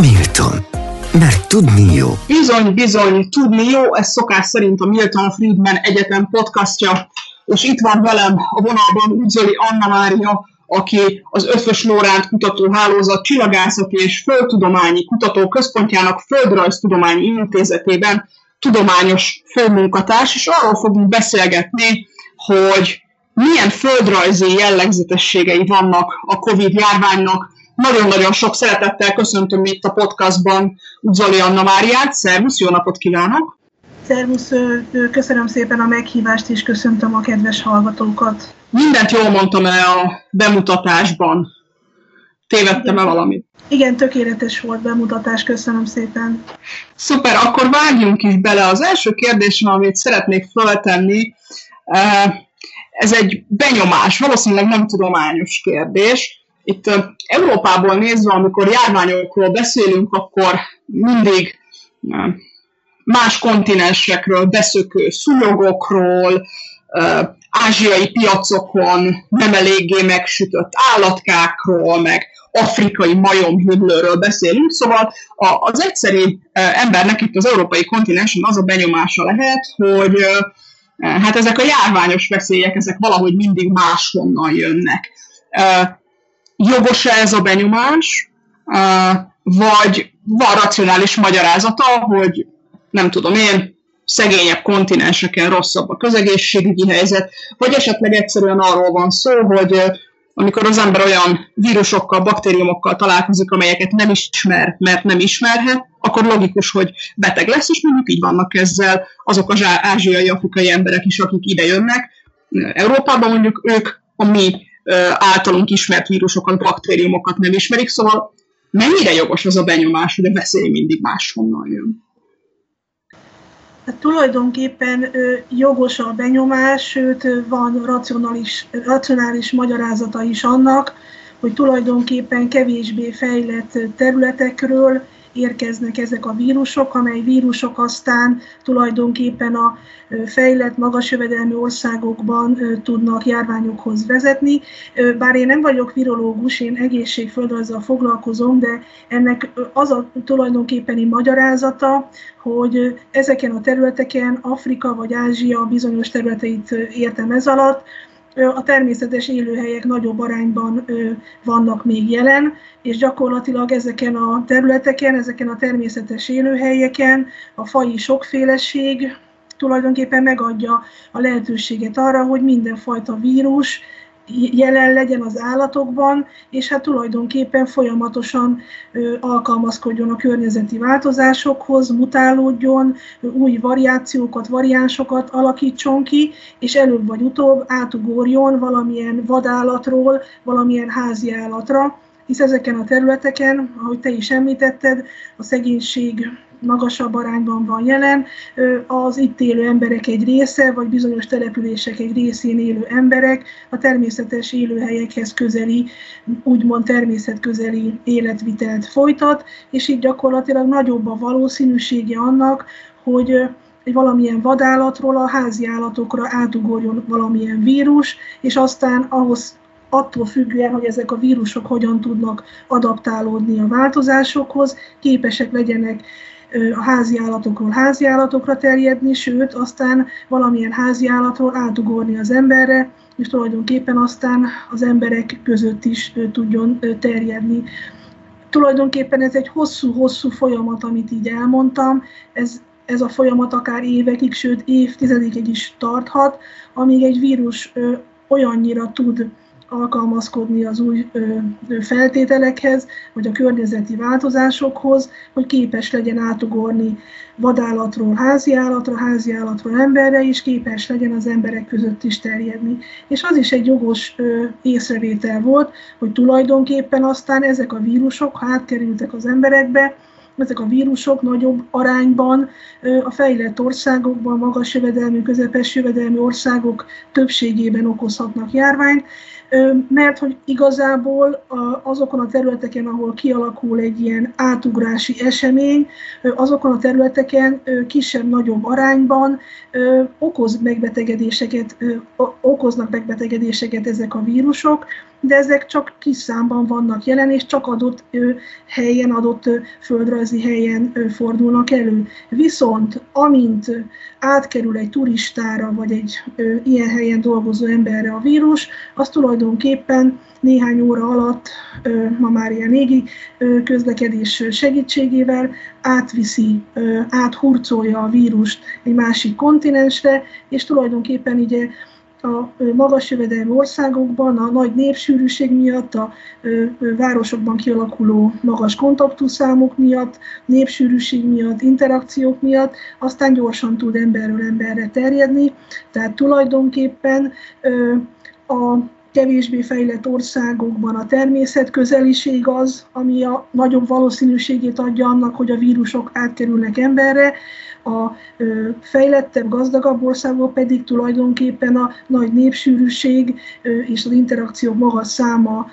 Milton. Mert tudni jó. Bizony, bizony, tudni jó, ez szokás szerint a Milton Friedman Egyetem podcastja, és itt van velem a vonalban Üdzöli Anna Mária, aki az Ötvös Lóránt Kutatóhálózat Csillagászati és Földtudományi Kutatóközpontjának Földrajztudományi Intézetében tudományos főmunkatárs, és arról fogunk beszélgetni, hogy milyen földrajzi jellegzetességei vannak a COVID járványnak. Nagyon-nagyon sok szeretettel köszöntöm itt a podcastban Zoli Anna Máriát. Szervusz, jó napot kívánok! Szervusz, köszönöm szépen a meghívást, és köszöntöm a kedves hallgatókat. Mindent jól mondtam el a bemutatásban. Tévedtem-e valamit? Igen, tökéletes volt bemutatás, köszönöm szépen. Szuper, akkor vágjunk is bele. Az első kérdésem, amit szeretnék feltenni, ez egy benyomás, valószínűleg nem tudományos kérdés. Itt Európából nézve, amikor járványokról beszélünk, akkor mindig más kontinensekről, beszökő szúnyogokról, ázsiai piacokon nem eléggé megsütött állatkákról, meg afrikai majomhüllőről beszélünk, szóval az egyszerű embernek itt az európai kontinensen az a benyomása lehet, hogy hát ezek a járványos veszélyek, ezek valahogy mindig máshonnan jönnek. Jogos-e ez a benyomás, vagy van racionális magyarázata, hogy nem tudom én, szegényebb kontinenseken rosszabb a közegészségügyi helyzet, vagy esetleg egyszerűen arról van szó, hogy amikor az ember olyan vírusokkal, baktériumokkal találkozik, amelyeket nem ismer, mert nem ismerhet, akkor logikus, hogy beteg lesz, és mondjuk így vannak ezzel azok az ázsiai, afrikai emberek is, akik ide jönnek. Európában mondjuk ők a mi általunk ismert vírusokat, baktériumokat nem ismerik, szóval mennyire jogos az a benyomás, hogy a veszély mindig máshonnan jön? Hát tulajdonképpen jogos a benyomás, sőt van racionális, racionális magyarázata is annak, hogy tulajdonképpen kevésbé fejlett területekről érkeznek ezek a vírusok, amely vírusok aztán tulajdonképpen a fejlett, magas jövedelmi országokban tudnak járványokhoz vezetni. Bár én nem vagyok virológus, én egészségföldrajzzal foglalkozom, de ennek az a tulajdonképpeni magyarázata, hogy ezeken a területeken Afrika vagy Ázsia bizonyos területeit értem ez alatt, a természetes élőhelyek nagyobb arányban vannak még jelen, és gyakorlatilag ezeken a területeken, ezeken a természetes élőhelyeken a faji sokféleség tulajdonképpen megadja a lehetőséget arra, hogy mindenfajta vírus jelen legyen az állatokban, és hát tulajdonképpen folyamatosan alkalmazkodjon a környezeti változásokhoz, mutálódjon, új variációkat, variánsokat alakítson ki, és előbb vagy utóbb átugorjon valamilyen vadállatról, valamilyen házi állatra, hisz ezeken a területeken, ahogy te is említetted, a szegénység magasabb arányban van jelen. Az itt élő emberek egy része, vagy bizonyos települések egy részén élő emberek a természetes élőhelyekhez közeli, úgymond természetközeli életvitelt folytat, és így gyakorlatilag nagyobb a valószínűsége annak, hogy egy valamilyen vadállatról a házi állatokra átugorjon valamilyen vírus, és aztán ahhoz attól függően, hogy ezek a vírusok hogyan tudnak adaptálódni a változásokhoz, képesek legyenek a házi állatokról házi állatokra terjedni, sőt, aztán valamilyen házi állatról átugorni az emberre, és tulajdonképpen aztán az emberek között is tudjon terjedni. Tulajdonképpen ez egy hosszú-hosszú folyamat, amit így elmondtam, ez, ez a folyamat akár évekig, sőt évtizedekig is tarthat, amíg egy vírus olyannyira tud alkalmazkodni az új feltételekhez, vagy a környezeti változásokhoz, hogy képes legyen átugorni vadállatról háziállatra, háziállatról emberre, és képes legyen az emberek között is terjedni. És az is egy jogos észrevétel volt, hogy tulajdonképpen aztán ezek a vírusok, ha átkerültek az emberekbe, ezek a vírusok nagyobb arányban a fejlett országokban, magas jövedelmű, közepes jövedelmű országok többségében okozhatnak járványt, mert hogy igazából azokon a területeken, ahol kialakul egy ilyen átugrási esemény, azokon a területeken kisebb-nagyobb arányban okoz megbetegedéseket, okoznak megbetegedéseket ezek a vírusok, de ezek csak kis számban vannak jelen, és csak adott helyen, adott földrajzi helyen fordulnak elő. Viszont amint átkerül egy turistára, vagy egy ilyen helyen dolgozó emberre a vírus, az tulajdonképpen néhány óra alatt, ma már ilyen légi közlekedés segítségével átviszi, áthurcolja a vírust egy másik kontinensre, és tulajdonképpen ugye a magas jövedelmi országokban a nagy népsűrűség miatt, a városokban kialakuló magas kontaktuszámok miatt, népsűrűség miatt, interakciók miatt, aztán gyorsan tud emberről emberre terjedni. Tehát tulajdonképpen a kevésbé fejlett országokban a természet közeliség az, ami a nagyobb valószínűségét adja annak, hogy a vírusok átkerülnek emberre, a fejlettebb, gazdagabb országok pedig tulajdonképpen a nagy népsűrűség és az interakció magas száma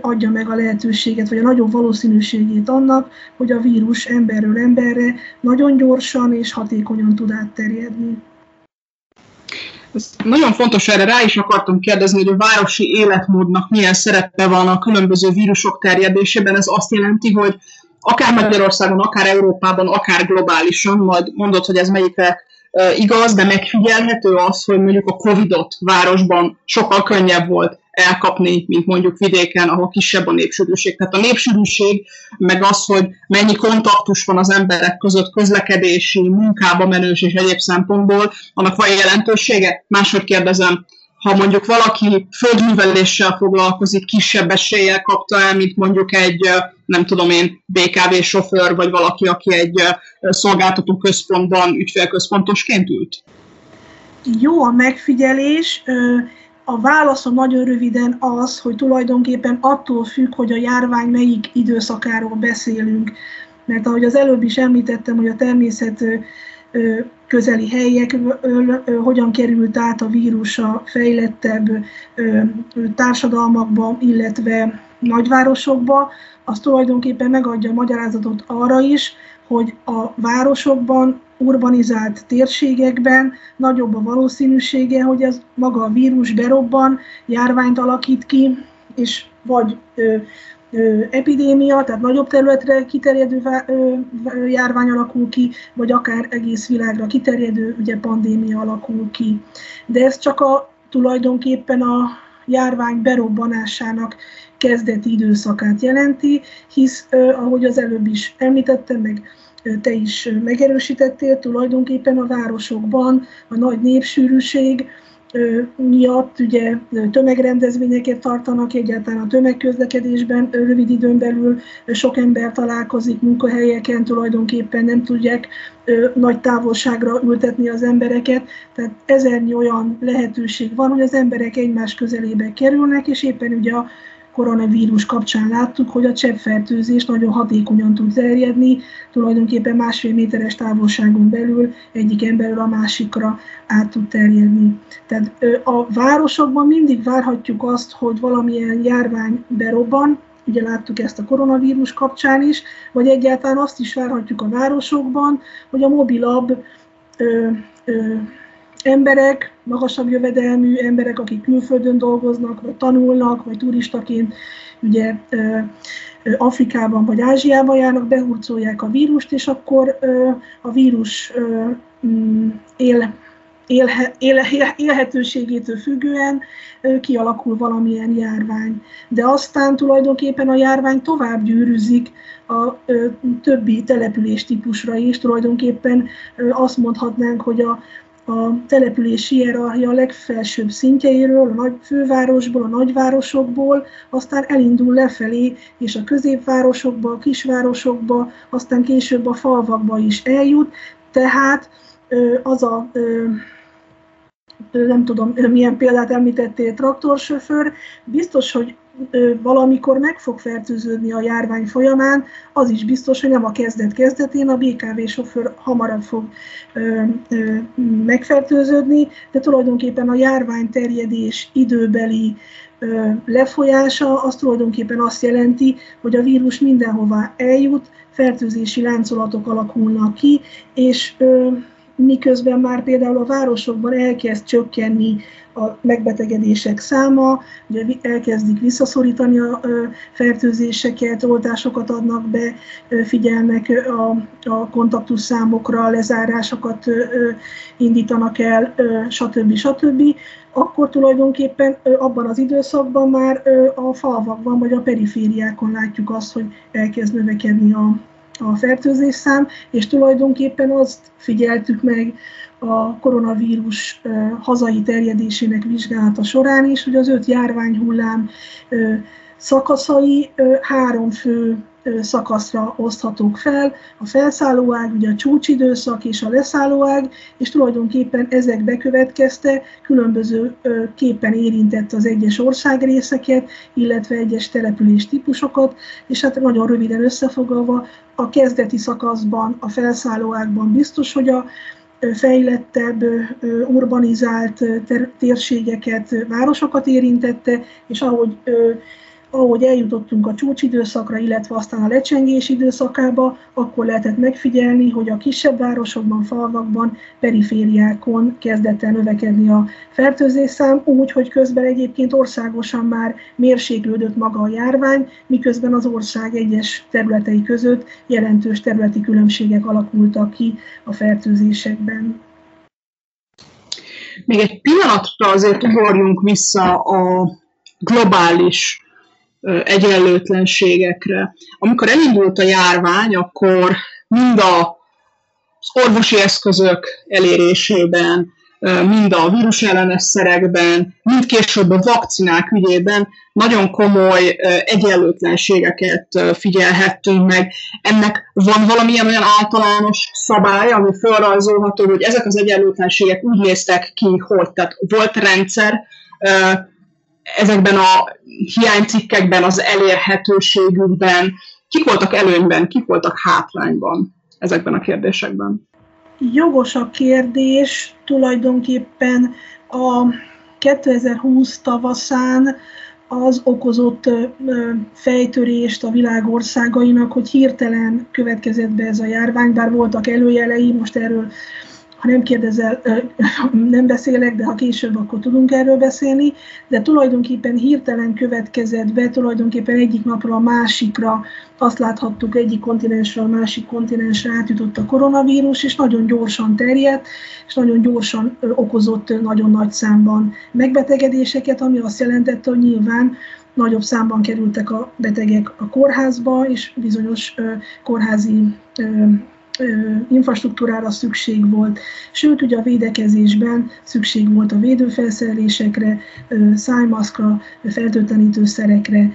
adja meg a lehetőséget, vagy a nagyobb valószínűségét annak, hogy a vírus emberről emberre nagyon gyorsan és hatékonyan tud átterjedni. Ez nagyon fontos, erre rá is akartam kérdezni, hogy a városi életmódnak milyen szerepe van a különböző vírusok terjedésében. Ez azt jelenti, hogy akár Magyarországon, akár Európában, akár globálisan, majd mondod, hogy ez melyikre igaz, de megfigyelhető az, hogy mondjuk a Covid-ot városban sokkal könnyebb volt elkapni, mint mondjuk vidéken, ahol kisebb a népsűrűség. Tehát a népsűrűség, meg az, hogy mennyi kontaktus van az emberek között közlekedési, munkába menős és egyéb szempontból, annak van jelentősége? Máshogy kérdezem, ha mondjuk valaki földműveléssel foglalkozik, kisebb eséllyel kapta el, mint mondjuk egy, nem tudom én, BKV sofőr, vagy valaki, aki egy szolgáltató központban ügyfélközpontosként ült? Jó a megfigyelés. A válaszom nagyon röviden az, hogy tulajdonképpen attól függ, hogy a járvány melyik időszakáról beszélünk. Mert ahogy az előbb is említettem, hogy a természet közeli helyekről hogyan került át a vírus a fejlettebb társadalmakba, illetve nagyvárosokba, az tulajdonképpen megadja a magyarázatot arra is, hogy a városokban, urbanizált térségekben nagyobb a valószínűsége, hogy ez maga a vírus berobban, járványt alakít ki, és vagy epidémia, tehát nagyobb területre kiterjedő járvány alakul ki, vagy akár egész világra kiterjedő ugye pandémia alakul ki. De ez csak a tulajdonképpen a járvány berobbanásának kezdeti időszakát jelenti, hisz ahogy az előbb is említettem, meg te is megerősítettél, tulajdonképpen a városokban a nagy népsűrűség, miatt ugye tömegrendezvényeket tartanak, egyáltalán a tömegközlekedésben rövid időn belül sok ember találkozik munkahelyeken, tulajdonképpen nem tudják nagy távolságra ültetni az embereket, tehát ezernyi olyan lehetőség van, hogy az emberek egymás közelébe kerülnek, és éppen ugye a koronavírus kapcsán láttuk, hogy a cseppfertőzés nagyon hatékonyan tud terjedni, tulajdonképpen másfél méteres távolságon belül egyik emberről a másikra át tud terjedni. Tehát a városokban mindig várhatjuk azt, hogy valamilyen járvány berobban, ugye láttuk ezt a koronavírus kapcsán is, vagy egyáltalán azt is várhatjuk a városokban, hogy a mobilabb ö, ö, emberek, magasabb jövedelmű emberek, akik külföldön dolgoznak, vagy tanulnak, vagy turistaként ugye Afrikában vagy Ázsiában járnak, behurcolják a vírust, és akkor a vírus mm, él, élhe, élhe, élhetőségétől függően kialakul valamilyen járvány. De aztán tulajdonképpen a járvány tovább gyűrűzik a többi település típusra is. Tulajdonképpen azt mondhatnánk, hogy a, a települési hierarchia legfelsőbb szintjeiről, a nagy fővárosból, a nagyvárosokból, aztán elindul lefelé, és a középvárosokba, a kisvárosokba, aztán később a falvakba is eljut. Tehát az a nem tudom, milyen példát említettél, traktorsofőr, biztos, hogy valamikor meg fog fertőződni a járvány folyamán, az is biztos, hogy nem a kezdet-kezdetén, a BKV sofőr hamarabb fog ö, ö, megfertőződni, de tulajdonképpen a járvány terjedés időbeli lefolyása az tulajdonképpen azt jelenti, hogy a vírus mindenhova eljut, fertőzési láncolatok alakulnak ki, és miközben már például a városokban elkezd csökkenni a megbetegedések száma, ugye elkezdik visszaszorítani a fertőzéseket, oltásokat adnak be, figyelnek a, a kontaktus számokra, lezárásokat indítanak el, stb. stb., akkor tulajdonképpen abban az időszakban már a falvakban vagy a perifériákon látjuk azt, hogy elkezd növekedni a, a fertőzésszám, és tulajdonképpen azt figyeltük meg a koronavírus hazai terjedésének vizsgálata során is, hogy az öt járványhullám szakaszai három fő szakaszra oszthatók fel, a felszállóág, ugye a csúcsidőszak és a leszállóág, és tulajdonképpen ezek bekövetkezte, különböző képen érintett az egyes országrészeket, illetve egyes település típusokat, és hát nagyon röviden összefoglalva, a kezdeti szakaszban, a felszállóágban biztos, hogy a fejlettebb, urbanizált térségeket, városokat érintette, és ahogy ahogy eljutottunk a csúcsidőszakra, illetve aztán a lecsengés időszakába, akkor lehetett megfigyelni, hogy a kisebb városokban, falvakban, perifériákon kezdett el növekedni a fertőzésszám, úgy, hogy közben egyébként országosan már mérséklődött maga a járvány, miközben az ország egyes területei között jelentős területi különbségek alakultak ki a fertőzésekben. Még egy pillanatra azért ugorjunk vissza a globális egyenlőtlenségekre. Amikor elindult a járvány, akkor mind az orvosi eszközök elérésében, mind a vírusellenes szerekben, mind később a vakcinák ügyében nagyon komoly egyenlőtlenségeket figyelhettünk meg. Ennek van valamilyen olyan általános szabály, ami felrajzolható, hogy ezek az egyenlőtlenségek úgy néztek ki, hogy tehát volt rendszer, ezekben a hiánycikkekben, az elérhetőségükben, kik voltak előnyben, kik voltak hátrányban ezekben a kérdésekben? Jogos a kérdés, tulajdonképpen a 2020 tavaszán az okozott fejtörést a világ országainak, hogy hirtelen következett be ez a járvány, bár voltak előjelei, most erről ha nem kérdezel, nem beszélek, de ha később, akkor tudunk erről beszélni, de tulajdonképpen hirtelen következett be, tulajdonképpen egyik napról a másikra azt láthattuk, egyik kontinensről a másik kontinensre átjutott a koronavírus, és nagyon gyorsan terjedt, és nagyon gyorsan okozott nagyon nagy számban megbetegedéseket, ami azt jelentette, hogy nyilván nagyobb számban kerültek a betegek a kórházba, és bizonyos kórházi infrastruktúrára szükség volt, sőt, ugye a védekezésben szükség volt a védőfelszerelésekre, szájmaszkra, fertőtlenítőszerekre.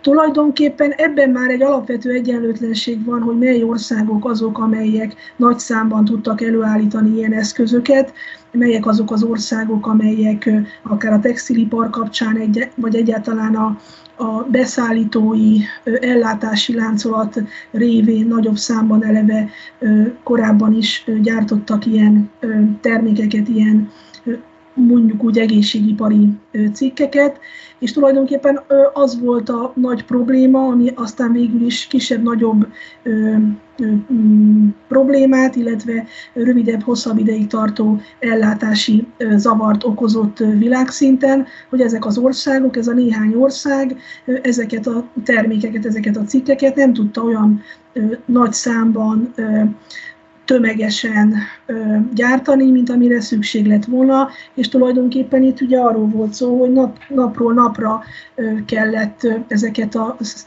Tulajdonképpen ebben már egy alapvető egyenlőtlenség van, hogy mely országok azok, amelyek nagy számban tudtak előállítani ilyen eszközöket, melyek azok az országok, amelyek akár a textilipar kapcsán, egy, vagy egyáltalán a, a beszállítói ellátási láncolat révén nagyobb számban eleve korábban is gyártottak ilyen termékeket, ilyen mondjuk úgy egészségipari cikkeket, és tulajdonképpen az volt a nagy probléma, ami aztán végül is kisebb-nagyobb problémát, illetve rövidebb, hosszabb ideig tartó ellátási zavart okozott világszinten, hogy ezek az országok, ez a néhány ország ezeket a termékeket, ezeket a cikkeket nem tudta olyan nagy számban tömegesen gyártani, mint amire szükség lett volna, és tulajdonképpen itt ugye arról volt szó, hogy nap, napról napra kellett ezeket az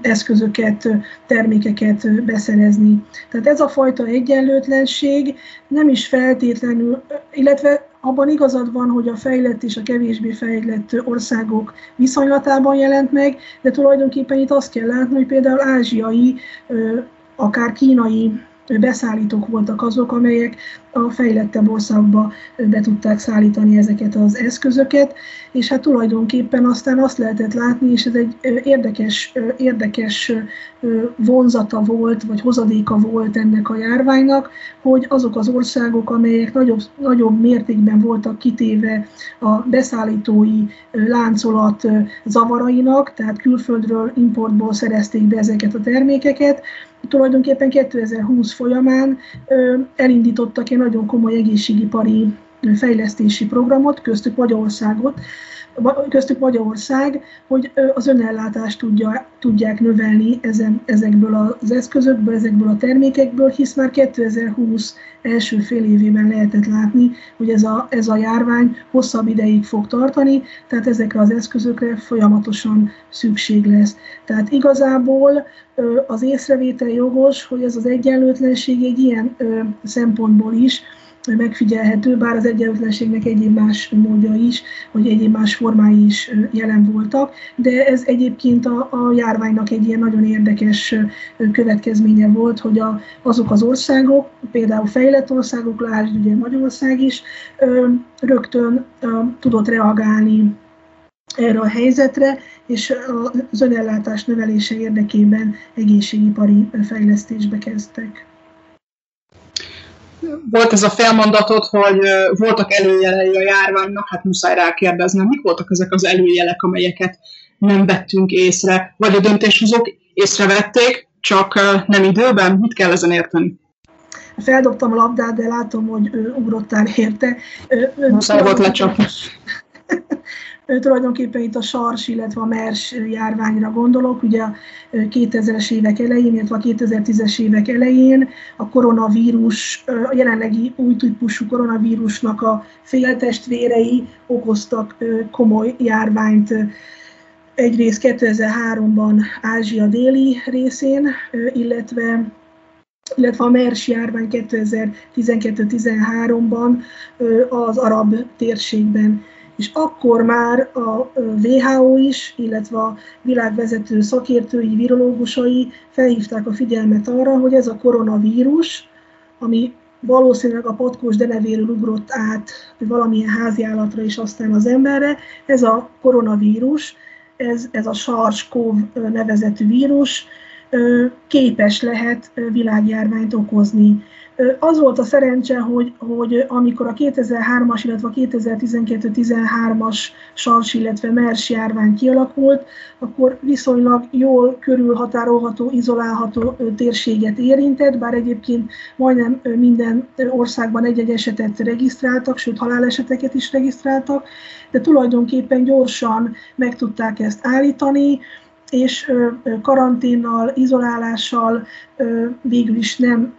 eszközöket, termékeket beszerezni. Tehát ez a fajta egyenlőtlenség nem is feltétlenül, illetve abban igazad van, hogy a fejlett és a kevésbé fejlett országok viszonylatában jelent meg, de tulajdonképpen itt azt kell látni, hogy például ázsiai, akár kínai beszállítók voltak azok, amelyek a fejlettebb országba be tudták szállítani ezeket az eszközöket, és hát tulajdonképpen aztán azt lehetett látni, és ez egy érdekes, érdekes vonzata volt, vagy hozadéka volt ennek a járványnak, hogy azok az országok, amelyek nagyobb, nagyobb mértékben voltak kitéve a beszállítói láncolat zavarainak, tehát külföldről, importból szerezték be ezeket a termékeket, tulajdonképpen 2020 folyamán elindítottak egy nagyon komoly egészségipari fejlesztési programot, köztük Magyarországot, köztük Magyarország, hogy az önellátást tudja, tudják növelni ezen, ezekből az eszközökből, ezekből a termékekből, hisz már 2020 első fél évében lehetett látni, hogy ez a, ez a járvány hosszabb ideig fog tartani, tehát ezekre az eszközökre folyamatosan szükség lesz. Tehát igazából az észrevétel jogos, hogy ez az egyenlőtlenség egy ilyen szempontból is, megfigyelhető, bár az egyenlőtlenségnek egyéb más módja is, vagy egyéb más formái is jelen voltak, de ez egyébként a, a járványnak egy ilyen nagyon érdekes következménye volt, hogy a, azok az országok, például fejlett országok, lásd ugye Magyarország is, rögtön tudott reagálni erre a helyzetre, és az önellátás növelése érdekében egészségipari fejlesztésbe kezdtek volt ez a felmondatot, hogy voltak előjelei a járványnak, hát muszáj rákérdeznem, mik voltak ezek az előjelek, amelyeket nem vettünk észre, vagy a döntéshozók észrevették, csak nem időben? Mit kell ezen érteni? Feldobtam a labdát, de látom, hogy ugrottál érte. Muszáj volt lecsapni. Tulajdonképpen itt a SARS, illetve a MERS járványra gondolok. Ugye a 2000-es évek elején, illetve a 2010-es évek elején a koronavírus, a jelenlegi új típusú koronavírusnak a féltestvérei okoztak komoly járványt egyrészt 2003-ban Ázsia déli részén, illetve illetve a MERS járvány 2012-13-ban az arab térségben és akkor már a WHO is, illetve a világvezető szakértői, virológusai felhívták a figyelmet arra, hogy ez a koronavírus, ami valószínűleg a patkós denevéről ugrott át valamilyen háziállatra és aztán az emberre, ez a koronavírus, ez, ez a SARS-CoV nevezetű vírus képes lehet világjárványt okozni. Az volt a szerencse, hogy, hogy amikor a 2003-as, illetve a 2012-13-as SARS, illetve MERS járvány kialakult, akkor viszonylag jól körülhatárolható, izolálható térséget érintett, bár egyébként majdnem minden országban egy-egy esetet regisztráltak, sőt haláleseteket is regisztráltak, de tulajdonképpen gyorsan meg tudták ezt állítani, és karanténnal, izolálással végül is nem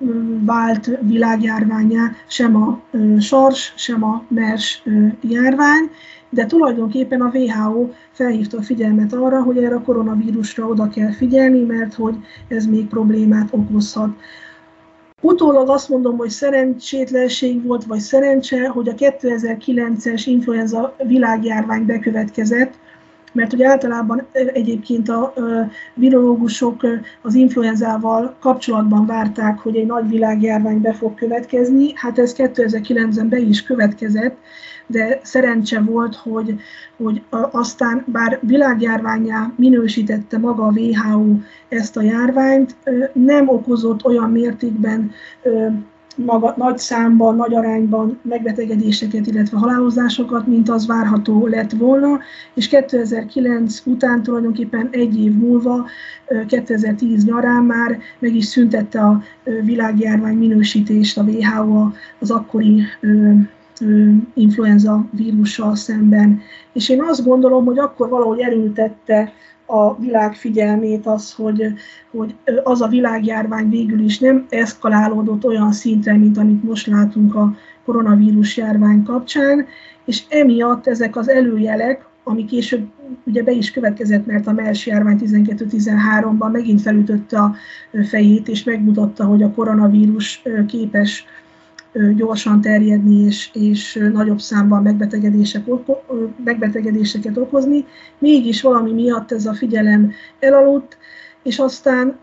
vált világjárványá sem a SARS, sem a MERS járvány, de tulajdonképpen a WHO felhívta a figyelmet arra, hogy erre a koronavírusra oda kell figyelni, mert hogy ez még problémát okozhat. Utólag azt mondom, hogy szerencsétlenség volt, vagy szerencse, hogy a 2009-es influenza világjárvány bekövetkezett, mert ugye általában egyébként a virológusok az influenzával kapcsolatban várták, hogy egy nagy világjárvány be fog következni. Hát ez 2009-ben be is következett, de szerencse volt, hogy, hogy aztán bár világjárványá minősítette maga a WHO ezt a járványt, nem okozott olyan mértékben maga, nagy számban, nagy arányban megbetegedéseket, illetve halálozásokat, mint az várható lett volna, és 2009 után tulajdonképpen egy év múlva, 2010 nyarán már meg is szüntette a világjárvány minősítést a WHO az akkori influenza vírussal szemben. És én azt gondolom, hogy akkor valahogy erőltette a világ figyelmét az, hogy, hogy az a világjárvány végül is nem eszkalálódott olyan szintre, mint amit most látunk a koronavírus járvány kapcsán, és emiatt ezek az előjelek, ami később ugye be is következett, mert a MERS járvány 12-13-ban megint felütötte a fejét, és megmutatta, hogy a koronavírus képes gyorsan terjedni és, és nagyobb számban megbetegedések, megbetegedéseket okozni. Mégis valami miatt ez a figyelem elaludt, és aztán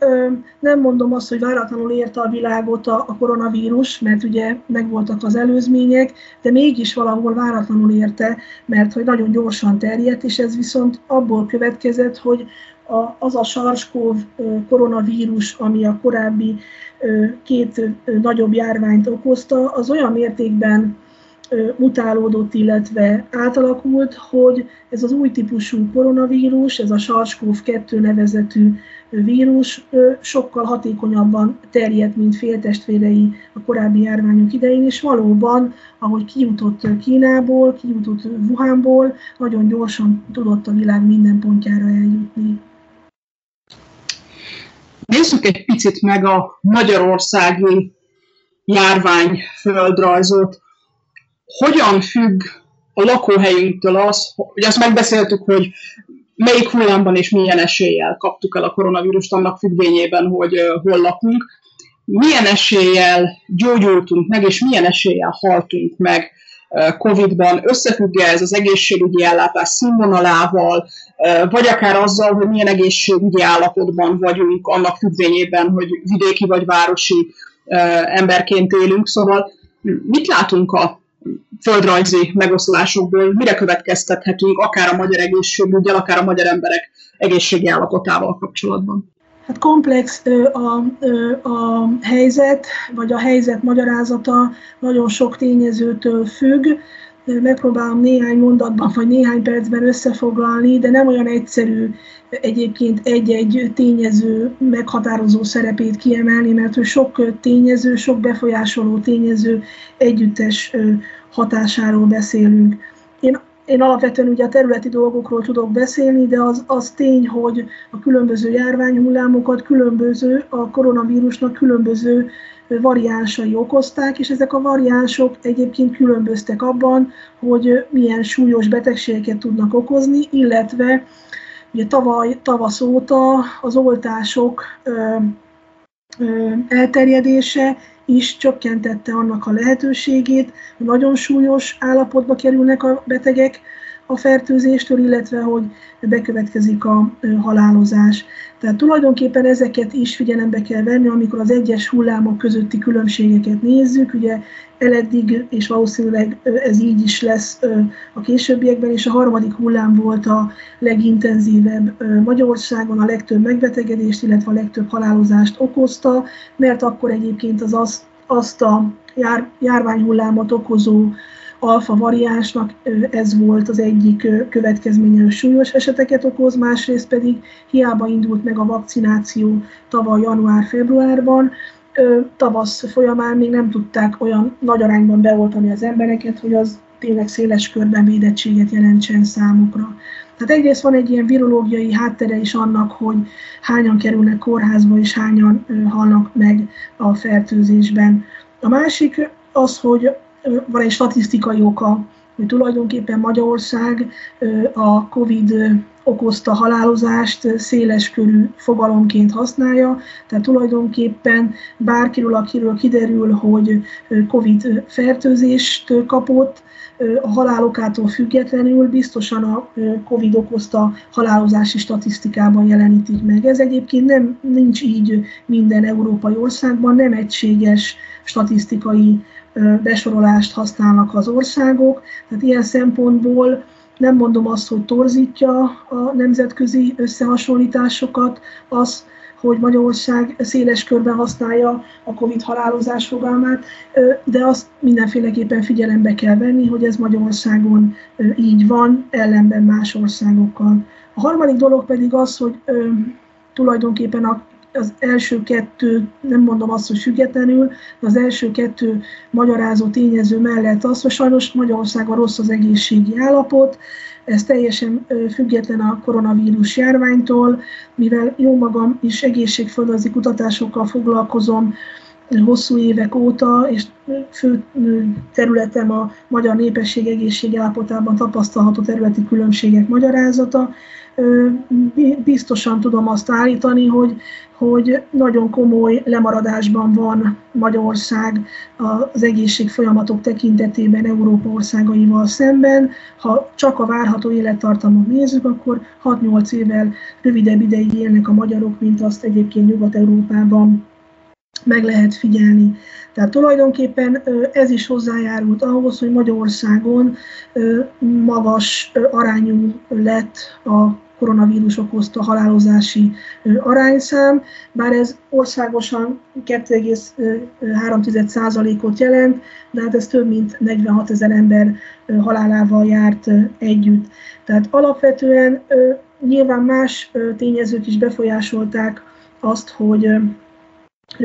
nem mondom azt, hogy váratlanul érte a világot a, koronavírus, mert ugye megvoltak az előzmények, de mégis valahol váratlanul érte, mert hogy nagyon gyorsan terjedt, és ez viszont abból következett, hogy a, az a sarskóv koronavírus, ami a korábbi két nagyobb járványt okozta, az olyan mértékben mutálódott, illetve átalakult, hogy ez az új típusú koronavírus, ez a SARS-CoV-2 nevezetű vírus sokkal hatékonyabban terjedt, mint féltestvérei a korábbi járványok idején, és valóban, ahogy kijutott Kínából, kijutott Wuhanból, nagyon gyorsan tudott a világ minden pontjára eljutni. Nézzük egy picit meg a magyarországi járvány földrajzot hogyan függ a lakóhelyünktől az, hogy azt megbeszéltük, hogy melyik hullámban és milyen eséllyel kaptuk el a koronavírust annak függvényében, hogy hol lakunk, milyen eséllyel gyógyultunk meg, és milyen eséllyel haltunk meg COVID-ban, összefügg ez az egészségügyi ellátás színvonalával, vagy akár azzal, hogy milyen egészségügyi állapotban vagyunk, annak függvényében, hogy vidéki vagy városi emberként élünk. Szóval mit látunk a földrajzi megoszlásokból mire következtethetünk, akár a magyar egészségügyel, akár a magyar emberek egészségi állapotával kapcsolatban? Hát komplex a, a helyzet, vagy a helyzet magyarázata nagyon sok tényezőtől függ. Megpróbálom néhány mondatban, vagy néhány percben összefoglalni, de nem olyan egyszerű egyébként egy-egy tényező meghatározó szerepét kiemelni, mert hogy sok tényező, sok befolyásoló tényező együttes hatásáról beszélünk. Én, én alapvetően ugye a területi dolgokról tudok beszélni, de az, az tény, hogy a különböző járványhullámokat különböző, a koronavírusnak különböző variánsai okozták, és ezek a variánsok egyébként különböztek abban, hogy milyen súlyos betegségeket tudnak okozni, illetve ugye tavaly, tavasz óta az oltások ö, ö, elterjedése is csökkentette annak a lehetőségét, hogy nagyon súlyos állapotba kerülnek a betegek a fertőzéstől, illetve hogy bekövetkezik a halálozás. Tehát tulajdonképpen ezeket is figyelembe kell venni, amikor az egyes hullámok közötti különbségeket nézzük. Ugye eleddig, és valószínűleg ez így is lesz a későbbiekben, és a harmadik hullám volt a legintenzívebb Magyarországon, a legtöbb megbetegedést, illetve a legtöbb halálozást okozta, mert akkor egyébként az azt, azt a jár, járványhullámot okozó alfa variánsnak ez volt az egyik következménye, hogy súlyos eseteket okoz, másrészt pedig hiába indult meg a vakcináció tavaly január-februárban, tavasz folyamán még nem tudták olyan nagy arányban beoltani az embereket, hogy az tényleg széles körben védettséget jelentsen számukra. Tehát egyrészt van egy ilyen virológiai háttere is annak, hogy hányan kerülnek kórházba és hányan halnak meg a fertőzésben. A másik az, hogy van egy statisztikai oka, tulajdonképpen Magyarország a COVID okozta halálozást széles körű fogalomként használja, tehát tulajdonképpen bárkiről, akiről kiderül, hogy COVID fertőzést kapott, a halálokától függetlenül biztosan a COVID okozta halálozási statisztikában jelenítik meg. Ez egyébként nem, nincs így minden európai országban, nem egységes statisztikai besorolást használnak az országok, tehát ilyen szempontból nem mondom azt, hogy torzítja a nemzetközi összehasonlításokat, az, hogy Magyarország széles körben használja a COVID halálozás fogalmát, de azt mindenféleképpen figyelembe kell venni, hogy ez Magyarországon így van, ellenben más országokkal. A harmadik dolog pedig az, hogy tulajdonképpen a az első kettő, nem mondom azt, hogy függetlenül, de az első kettő magyarázó tényező mellett az, hogy sajnos Magyarországon rossz az egészségi állapot, ez teljesen független a koronavírus járványtól, mivel jó magam is egészségföldrajzi kutatásokkal foglalkozom hosszú évek óta, és fő területem a magyar népesség egészségi állapotában tapasztalható területi különbségek magyarázata. biztosan tudom azt állítani, hogy, hogy nagyon komoly lemaradásban van Magyarország az egészség folyamatok tekintetében Európa országaival szemben. Ha csak a várható élettartamot nézzük, akkor 6-8 évvel rövidebb ideig élnek a magyarok, mint azt egyébként Nyugat-Európában meg lehet figyelni. Tehát tulajdonképpen ez is hozzájárult ahhoz, hogy Magyarországon magas arányú lett a koronavírus okozta halálozási arányszám, bár ez országosan 2,3%-ot jelent, de hát ez több mint 46 ezer ember halálával járt együtt. Tehát alapvetően nyilván más tényezők is befolyásolták azt, hogy a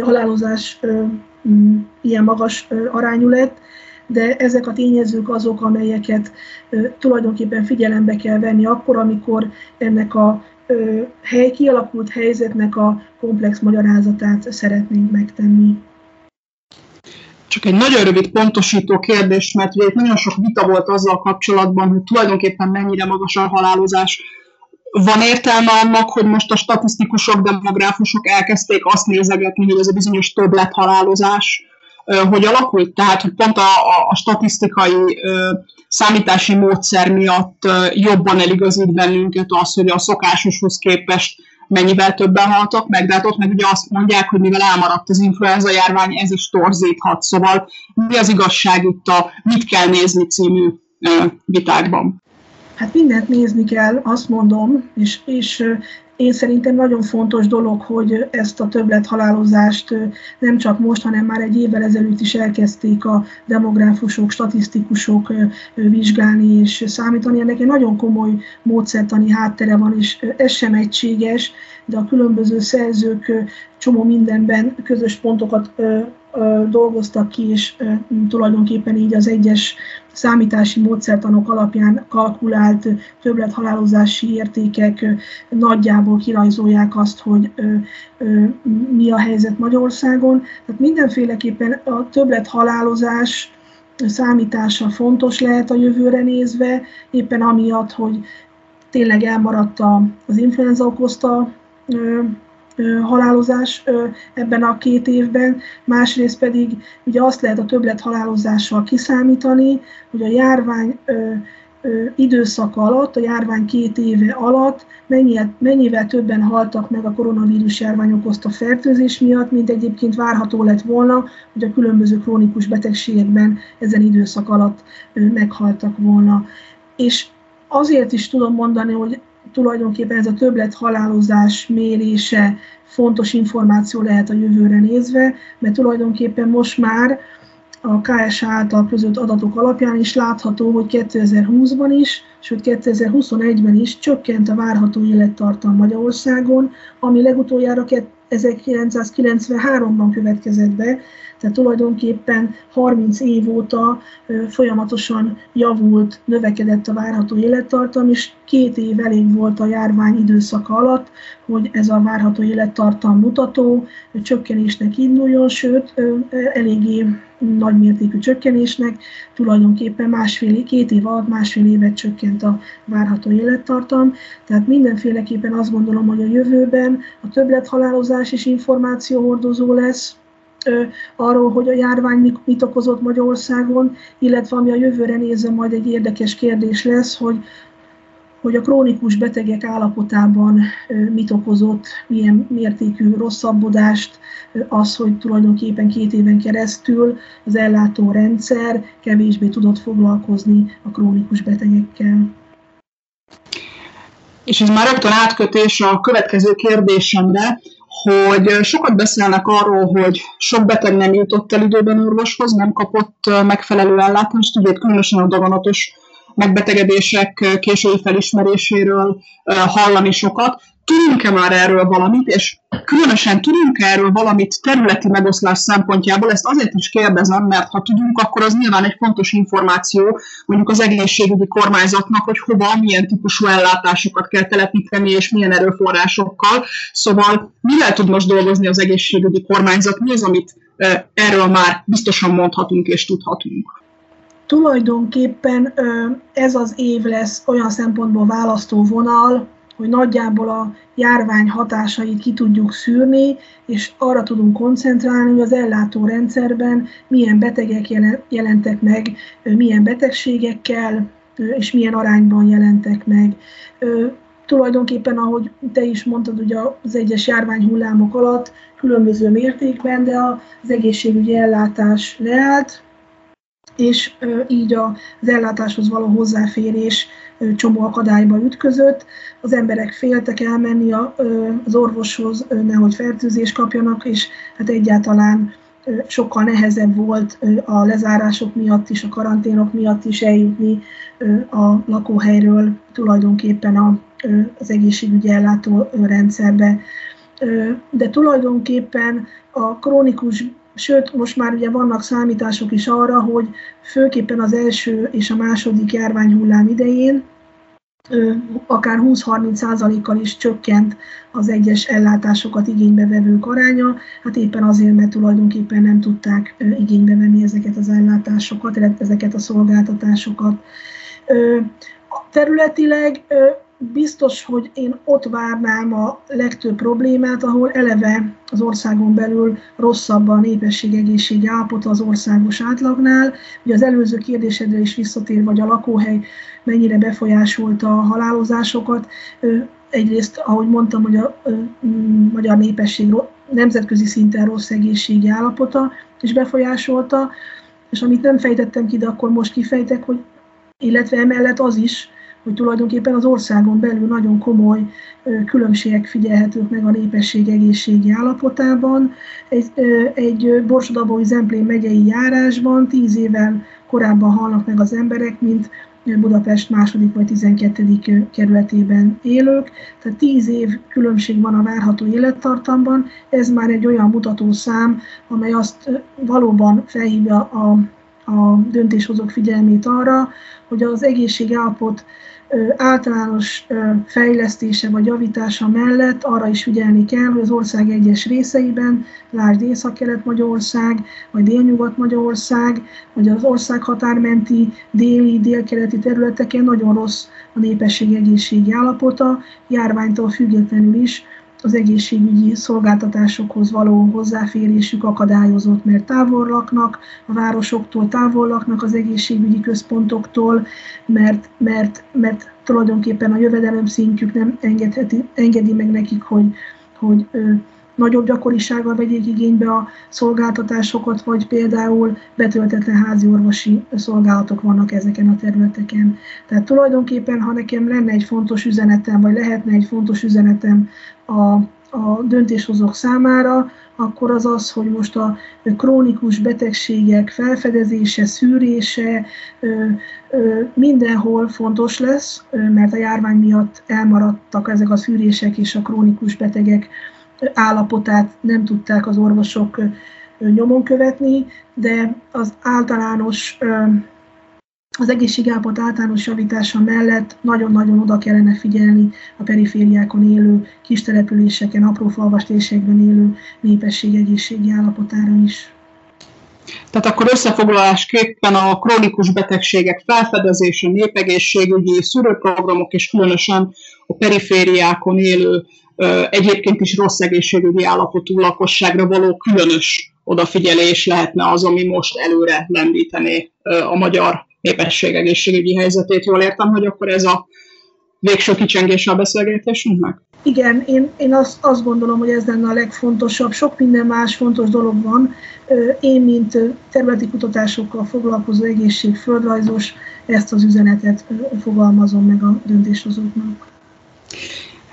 halálozás ilyen magas arányú lett, de ezek a tényezők azok, amelyeket tulajdonképpen figyelembe kell venni akkor, amikor ennek a hely, kialakult helyzetnek a komplex magyarázatát szeretnénk megtenni. Csak egy nagyon rövid pontosító kérdés, mert ugye itt nagyon sok vita volt azzal kapcsolatban, hogy tulajdonképpen mennyire magas a halálozás. Van értelme annak, hogy most a statisztikusok, demográfusok elkezdték azt nézegetni, hogy ez a bizonyos többlethalálozás hogy alakult? Tehát, hogy pont a, a, statisztikai számítási módszer miatt jobban eligazít bennünket az, hogy a szokásoshoz képest mennyivel többen haltak meg, de hát ott meg ugye azt mondják, hogy mivel elmaradt az influenza járvány, ez is torzíthat. Szóval mi az igazság itt a mit kell nézni című vitákban? Hát mindent nézni kell, azt mondom, és, és én szerintem nagyon fontos dolog, hogy ezt a többlethalálozást nem csak most, hanem már egy évvel ezelőtt is elkezdték a demográfusok, statisztikusok vizsgálni és számítani. Ennek egy nagyon komoly módszertani háttere van, és ez sem egységes, de a különböző szerzők csomó mindenben közös pontokat dolgoztak ki, és tulajdonképpen így az egyes számítási módszertanok alapján kalkulált többlethalálozási értékek nagyjából kirajzolják azt, hogy mi a helyzet Magyarországon. Tehát mindenféleképpen a többlethalálozás számítása fontos lehet a jövőre nézve, éppen amiatt, hogy tényleg elmaradt az influenza okozta halálozás ebben a két évben, másrészt pedig ugye azt lehet a többlet halálozással kiszámítani, hogy a járvány időszaka alatt, a járvány két éve alatt mennyivel, mennyivel többen haltak meg a koronavírus járvány okozta fertőzés miatt, mint egyébként várható lett volna, hogy a különböző krónikus betegségekben ezen időszak alatt meghaltak volna. És azért is tudom mondani, hogy tulajdonképpen ez a többlet halálozás mérése fontos információ lehet a jövőre nézve, mert tulajdonképpen most már a KSH által között adatok alapján is látható, hogy 2020-ban is, sőt 2021-ben is csökkent a várható élettartam Magyarországon, ami legutoljára 1993-ban következett be, tehát tulajdonképpen 30 év óta folyamatosan javult, növekedett a várható élettartam, és két év elég volt a járvány időszaka alatt, hogy ez a várható élettartam mutató csökkenésnek induljon, sőt, eléggé nagymértékű csökkenésnek, tulajdonképpen másfél, két év alatt másfél évet csökkent a várható élettartam. Tehát mindenféleképpen azt gondolom, hogy a jövőben a többlethalálozás is információhordozó lesz, arról, hogy a járvány mit okozott Magyarországon, illetve ami a jövőre nézve majd egy érdekes kérdés lesz, hogy hogy a krónikus betegek állapotában mit okozott, milyen mértékű rosszabbodást, az, hogy tulajdonképpen két éven keresztül az ellátó rendszer kevésbé tudott foglalkozni a krónikus betegekkel. És ez már rögtön átkötés a következő kérdésemre, hogy sokat beszélnek arról, hogy sok beteg nem jutott el időben orvoshoz, nem kapott megfelelő ellátást, ugye különösen a daganatos megbetegedések késői felismeréséről hallani sokat. Tudunk-e már erről valamit, és különösen tudunk erről valamit területi megoszlás szempontjából, ezt azért is kérdezem, mert ha tudunk, akkor az nyilván egy fontos információ mondjuk az egészségügyi kormányzatnak, hogy hova, milyen típusú ellátásokat kell telepíteni, és milyen erőforrásokkal. Szóval mivel tud most dolgozni az egészségügyi kormányzat, mi az, amit erről már biztosan mondhatunk és tudhatunk? Tulajdonképpen ez az év lesz olyan szempontból választó vonal, hogy nagyjából a járvány hatásait ki tudjuk szűrni, és arra tudunk koncentrálni, hogy az ellátórendszerben milyen betegek jelentek meg, milyen betegségekkel, és milyen arányban jelentek meg. Tulajdonképpen, ahogy te is mondtad, ugye az egyes járványhullámok alatt különböző mértékben, de az egészségügyi ellátás leállt, és így az ellátáshoz való hozzáférés csomó akadályba ütközött. Az emberek féltek elmenni az orvoshoz, nehogy fertőzést kapjanak, és hát egyáltalán sokkal nehezebb volt a lezárások miatt is, a karanténok miatt is eljutni a lakóhelyről tulajdonképpen az egészségügyi ellátó rendszerbe. De tulajdonképpen a krónikus Sőt, most már ugye vannak számítások is arra, hogy főképpen az első és a második járványhullám idején akár 20-30%-kal is csökkent az egyes ellátásokat igénybe vevők aránya, hát éppen azért, mert tulajdonképpen nem tudták igénybe venni ezeket az ellátásokat, ezeket a szolgáltatásokat. Területileg biztos, hogy én ott várnám a legtöbb problémát, ahol eleve az országon belül rosszabb a népességegészségi állapota az országos átlagnál. Ugye az előző kérdésedre is visszatér, vagy a lakóhely mennyire befolyásolta a halálozásokat. Egyrészt, ahogy mondtam, hogy a magyar népesség nemzetközi szinten rossz egészségi állapota is befolyásolta, és amit nem fejtettem ki, de akkor most kifejtek, hogy illetve emellett az is, hogy tulajdonképpen az országon belül nagyon komoly különbségek figyelhetők meg a népesség egészségi állapotában. Egy, egy Borsodabói Zemplén megyei járásban tíz évvel korábban halnak meg az emberek, mint Budapest második vagy 12. kerületében élők, tehát 10 év különbség van a várható élettartamban, ez már egy olyan mutatószám, amely azt valóban felhívja a, a döntéshozók figyelmét arra, hogy az egészségállapot általános fejlesztése vagy javítása mellett arra is figyelni kell, hogy az ország egyes részeiben, lásd Észak-Kelet-Magyarország, vagy Délnyugat-Magyarország, vagy az ország határmenti déli, délkeleti területeken nagyon rossz a népesség egészségi állapota, járványtól függetlenül is az egészségügyi szolgáltatásokhoz való hozzáférésük akadályozott, mert távol laknak, a városoktól távol laknak az egészségügyi központoktól, mert, mert, mert tulajdonképpen a jövedelem szintjük nem engedheti, engedi meg nekik, hogy, hogy nagyobb gyakorisággal vegyék igénybe a szolgáltatásokat, vagy például betöltetlen házi orvosi szolgálatok vannak ezeken a területeken. Tehát tulajdonképpen, ha nekem lenne egy fontos üzenetem, vagy lehetne egy fontos üzenetem a, a döntéshozók számára, akkor az az, hogy most a krónikus betegségek felfedezése, szűrése mindenhol fontos lesz, mert a járvány miatt elmaradtak ezek a szűrések és a krónikus betegek állapotát nem tudták az orvosok nyomon követni, de az általános az egészségállapot általános javítása mellett nagyon-nagyon oda kellene figyelni a perifériákon élő, kis településeken, apró falvastésekben élő népesség egészségi állapotára is. Tehát akkor összefoglalásképpen a krónikus betegségek felfedezése, népegészségügyi szűrőprogramok és különösen a perifériákon élő egyébként is rossz egészségügyi állapotú lakosságra való különös odafigyelés lehetne az, ami most előre lendítené a magyar népesség egészségügyi helyzetét. Jól értem, hogy akkor ez a végső kicsengése a beszélgetésünknek? Igen, én, én azt, azt gondolom, hogy ez lenne a legfontosabb. Sok minden más fontos dolog van. Én, mint területi kutatásokkal foglalkozó egészségföldrajzos, ezt az üzenetet fogalmazom meg a döntéshozóknak.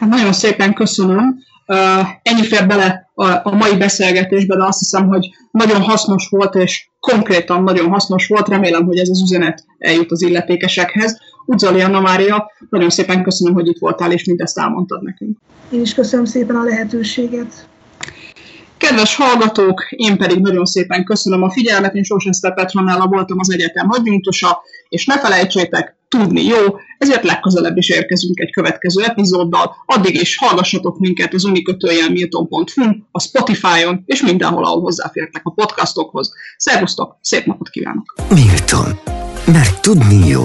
Hát nagyon szépen köszönöm. Ennyi fér bele a mai beszélgetésbe, de azt hiszem, hogy nagyon hasznos volt, és konkrétan nagyon hasznos volt. Remélem, hogy ez az üzenet eljut az illetékesekhez. Udzali Anna Mária, nagyon szépen köszönöm, hogy itt voltál, és mindezt elmondtad nekünk. Én is köszönöm szépen a lehetőséget. Kedves hallgatók, én pedig nagyon szépen köszönöm a figyelmet, én Sóseszter Petronella voltam az egyetem adjunktusa, és ne felejtsétek, tudni jó, ezért legközelebb is érkezünk egy következő epizóddal, addig is hallgassatok minket az unikötőjelmilton.hu, a Spotify-on, és mindenhol, ahol hozzáfértek a podcastokhoz. Szervusztok, szép napot kívánok! Milton, mert tudni jó.